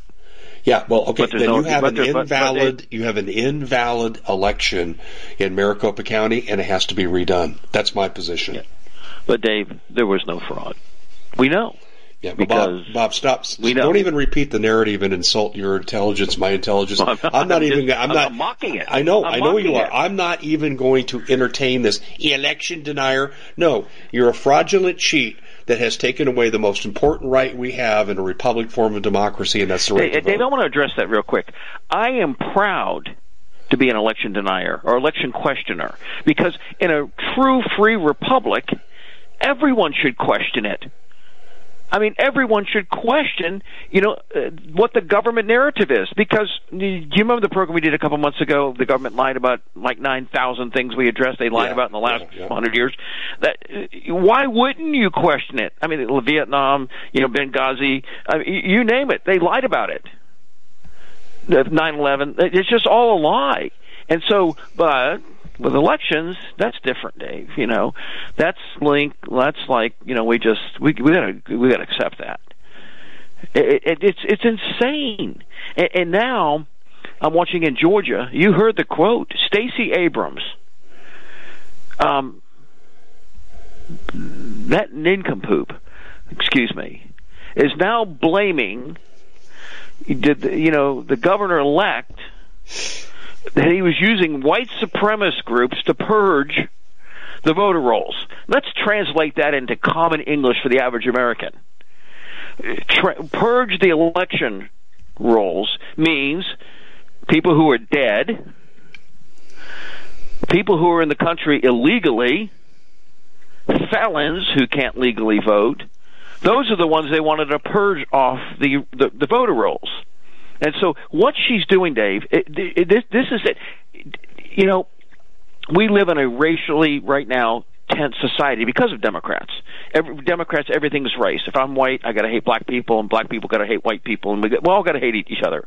Yeah, well, okay, then no- you have an there- but- but invalid you have an invalid election in Maricopa County, and it has to be redone. That's my position. Yeah. But Dave, there was no fraud. We know. Yeah, but Bob, Because Bob, stop! we know. Don't even repeat the narrative and insult your intelligence, my intelligence. <laughs> I'm not- I'm not I'm even. just- I'm I'm not mocking it. I know. I'm I know you are. it. I'm not even going to entertain this election denier. No, you're a fraudulent cheat that has taken away the most important right we have in a republic form of democracy, and that's the right Hey, to Dave, I want to address that real quick. I am proud to be an election denier or election questioner because in a true free republic, everyone should question it. I mean, everyone should question, you know, uh, what the government narrative is. Because do you remember the program we did a couple months ago? The government lied about like nine thousand things we addressed. They lied Yeah, about in the last yeah, yeah. hundred years. That uh, why wouldn't you question it? I mean, Vietnam, you know, Benghazi, I mean, you name it. They lied about it. The 9/11. It's just all a lie. And so, but with elections, that's different, Dave. You know, that's link. That's like you know, we just we we gotta we gotta accept that. It, it, it's it's insane. And, and now I'm watching in Georgia. You heard the quote, Stacey Abrams. Um, that nincompoop, excuse me, is now blaming, did you know, the governor elect that he was using white supremacist groups to purge the voter rolls. Let's translate that into common English for the average American. Purge the election rolls means people who are dead, people who are in the country illegally, felons who can't legally vote. Those are the ones they wanted to purge off the the, the voter rolls. And so what she's doing, Dave, it, it, this, this is it. You know, we live in a racially right now tense society because of Democrats. Every, Democrats, everything's race. If I'm white, I got to hate black people, and black people got to hate white people, and we, we all got to hate each other.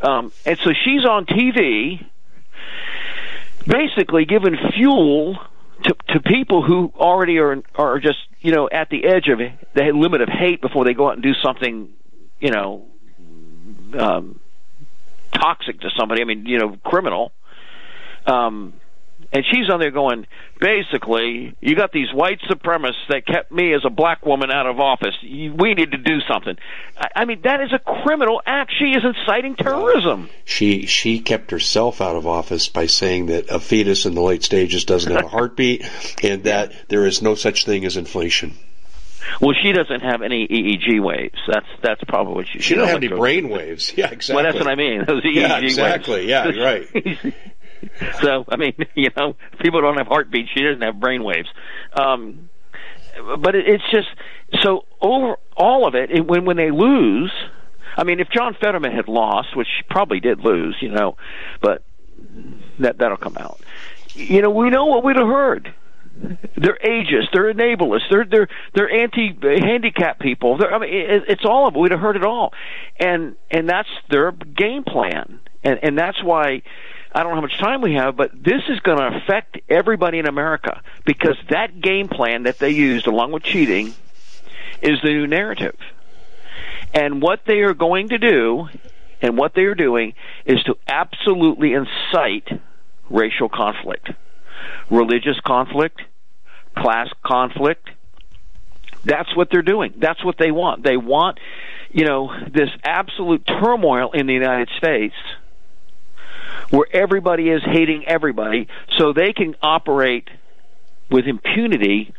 Um, and so she's on TV, basically giving fuel to to people who already are are just you know at the edge of the limit of hate before they go out and do something, you know, um, toxic to somebody. I mean, you know, criminal. Um, and she's on there going, basically, you got these white supremacists that kept me as a black woman out of office. We need to do something. I, I mean, that is a criminal act. She is inciting terrorism. She she kept herself out of office by saying that a fetus in the late stages doesn't have a heartbeat, and that there is no such thing as inflation. Well, she doesn't have any EEG waves. That's that's probably what she. She doesn't have any brain waves. Yeah, exactly. Well, that's what I mean. Those EEG Yeah, waves. exactly. Yeah, right. <laughs> so I mean, <laughs> you know, people don't have heartbeats. She doesn't have brain waves. Um, but it, it's just so over all of it. it when when they lose, I mean, if John Fetterman had lost, which he probably did lose, you know, but that that'll come out. You know, we know what we'd have heard. They're ageist. They're enablers. They're they're they're anti-handicap eh, people. They're, I mean, it, it's all of it. We'd have heard it all, and and that's their game plan, and and that's why I don't know how much time we have, but this is going to affect everybody in America because that game plan that they used, along with cheating, is the new narrative. And what they are going to do, and what they are doing, is to absolutely incite racial conflict, religious conflict, class conflict. That's what they're doing. That's what they want. They want, you know, this absolute turmoil in the United States where everybody is hating everybody so they can operate with impunity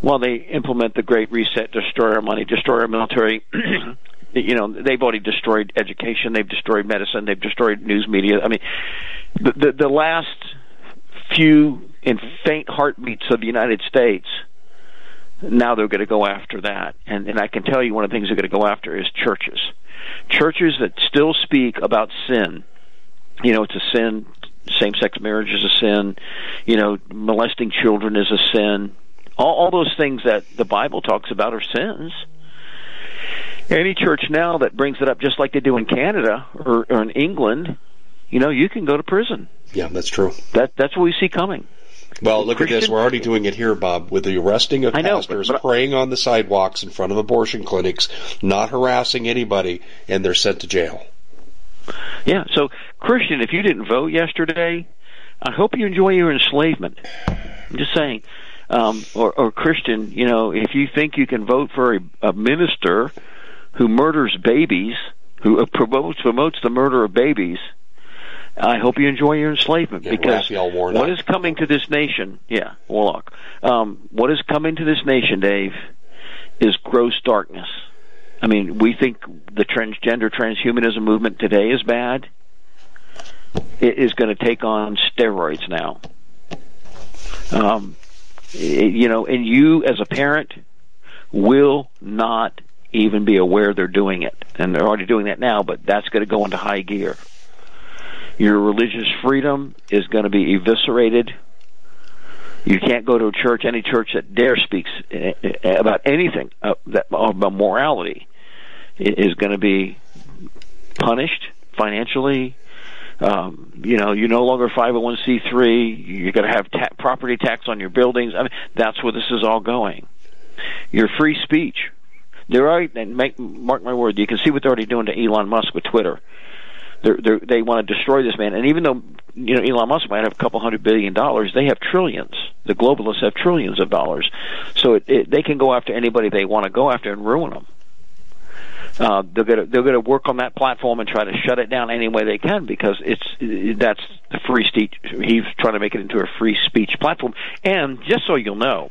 while they implement the Great Reset, destroy our money, destroy our military. <clears throat> you know, they've already destroyed education, they've destroyed medicine, they've destroyed news media. I mean, the the, the last few and faint heartbeats of the United States now they're going to go after that. And, and I can tell you one of the things they're going to go after is churches. Churches that still speak about sin. You know, it's a sin. Same sex marriage is a sin. You know, molesting children is a sin. All, all those things that the Bible talks about are sins. Any church now that brings it up just like they do in Canada or, or in England, you know, you can go to prison. Yeah, that's true. That that's what we see coming. Well, look Christian, at this. We're already doing it here, Bob, with the arresting of know, pastors, but, but, praying on the sidewalks in front of abortion clinics, not harassing anybody, and they're sent to jail. Yeah. So, Christian, if you didn't vote yesterday, I hope you enjoy your enslavement. I'm just saying. Um, or, or Christian, you know, if you think you can vote for a, a minister who murders babies, who promotes promotes the murder of babies, I hope you enjoy your enslavement yeah, because what is coming to this nation, yeah, Warlock, um, what is coming to this nation, Dave, is gross darkness. I mean, we think the transgender transhumanism movement today is bad. It is going to take on steroids now. Um, you know, and you as a parent will not even be aware they're doing it, and they're already doing that now. But that's going to go into high gear. Your religious freedom is going to be eviscerated. You can't go to a church, any church that dare speaks eh, eh, about anything uh, that about morality is going to be punished financially. Um, you know, you're no longer 501c3. You're going to have ta- property tax on your buildings. I mean, that's where this is all going. Your free speech. They're already, and make, mark my word, you can see what they're already doing to Elon Musk with Twitter they're, they're, they want to destroy this man. And even though you know Elon Musk might have a couple hundred billion dollars, they have trillions. The globalists have trillions of dollars, so it, it, they can go after anybody they want to go after and ruin them. Uh, they're going to they're going to work on that platform and try to shut it down any way they can because it's that's the free speech. He's trying to make it into a free speech platform. And just so you'll know,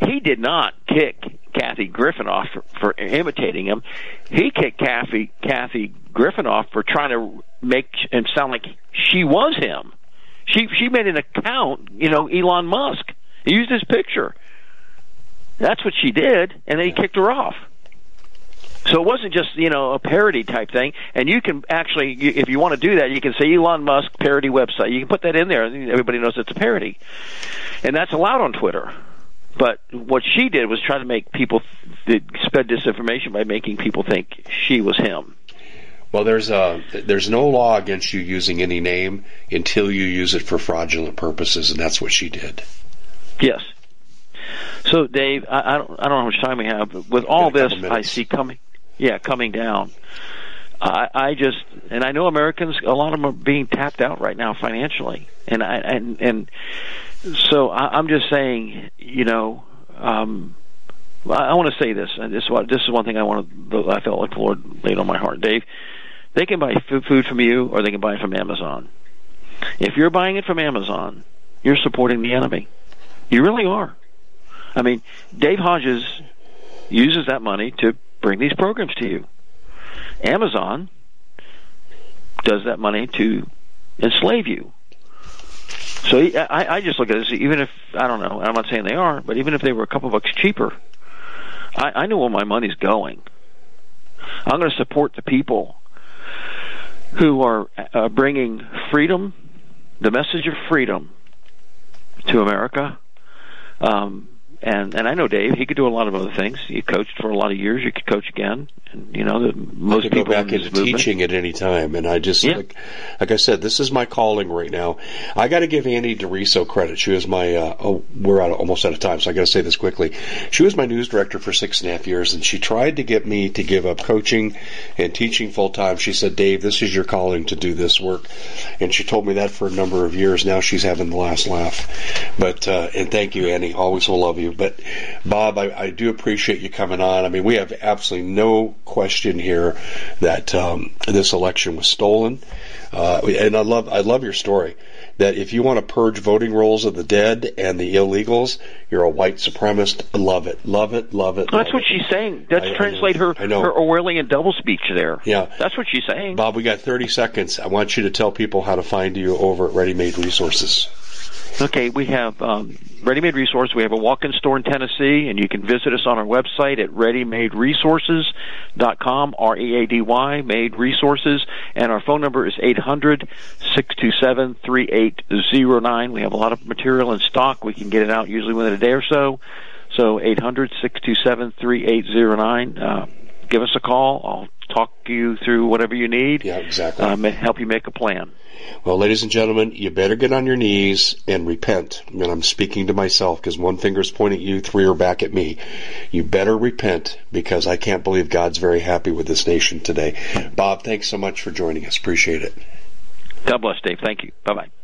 he did not kick Kathy Griffin off for, for imitating him. He kicked Kathy Kathy Griffin off for trying to make and sound like she was him. She she made an account, you know, Elon Musk. He used his picture. That's what she did, and then he kicked her off. So it wasn't just you know a parody type thing, and you can actually, if you want to do that, you can say Elon Musk parody website. You can put that in there, and everybody knows it's a parody, and that's allowed on Twitter. But what she did was try to make people th- spread disinformation by making people think she was him. Well, there's uh, a there's no law against you using any name until you use it for fraudulent purposes, and that's what she did. Yes. So, Dave, I, I don't I don't know how much time we have, but with all this, I see coming, yeah, coming down. I, I just and I know Americans, a lot of them are being tapped out right now financially, and I and and so I, I'm just saying, you know, um, I, want to say this, and this is what this is one thing I want to. I felt like the Lord laid on my heart, Dave. They can buy food from you, or they can buy it from Amazon. If you're buying it from Amazon, you're supporting the enemy. You really are. I mean, Dave Hodges uses that money to bring these programs to you. Amazon does that money to enslave you. So I, I just look at this. Even if I don't know, I'm not saying they are, but even if they were a couple bucks cheaper, I, I know where my money's going. I'm going to support the people who are uh, bringing freedom, the message of freedom, to America. Um, and and I know Dave. He could do a lot of other things. He coached for a lot of years. You could coach again. And you know, the, most I could people go back into movement, teaching at any time. And I just Yeah. like, like I said, this is my calling right now. I got to give Annie DeRiso credit. She was my uh, oh, we're out almost out of time, so I got to say this quickly. She was my news director for six and a half years, and she tried to get me to give up coaching and teaching full time. She said, "Dave, this is your calling to do this work," and she told me that for a number of years. Now she's having the last laugh. But uh, and thank you, Annie. Always will love you. But Bob, I, I do appreciate you coming on. I mean, we have absolutely no question here that um, this election was stolen, uh, and I love I love your story. That if you want to purge voting rolls of the dead and the illegals, you're a white supremacist. Love it, love it, love it. Well, that's love what she's saying. Let's I- translate her I know. her Orwellian doublespeak there. Yeah. that's what she's saying. Bob, we got 30 seconds. I want you to tell people how to find you over at Ready Made Resources. Okay, we have um, ready-made resource. We have a walk-in store in Tennessee, and you can visit us on our website at readymaderesources.com, R-E-A-D-Y, made resources, and our phone number is 800-627-3809. We have a lot of material in stock. We can get it out usually within a day or so. So 800-627-3809. Uh, give us a call. I'll talk you through whatever you need. Yeah, exactly. Um, help you make a plan. Well, ladies and gentlemen, you better get on your knees and repent. And I'm speaking to myself because one finger's pointing at you, three are back at me. You better repent because I can't believe God's very happy with this nation today. Bob, thanks so much for joining us. Appreciate it. God bless, Dave. Thank you. Bye bye.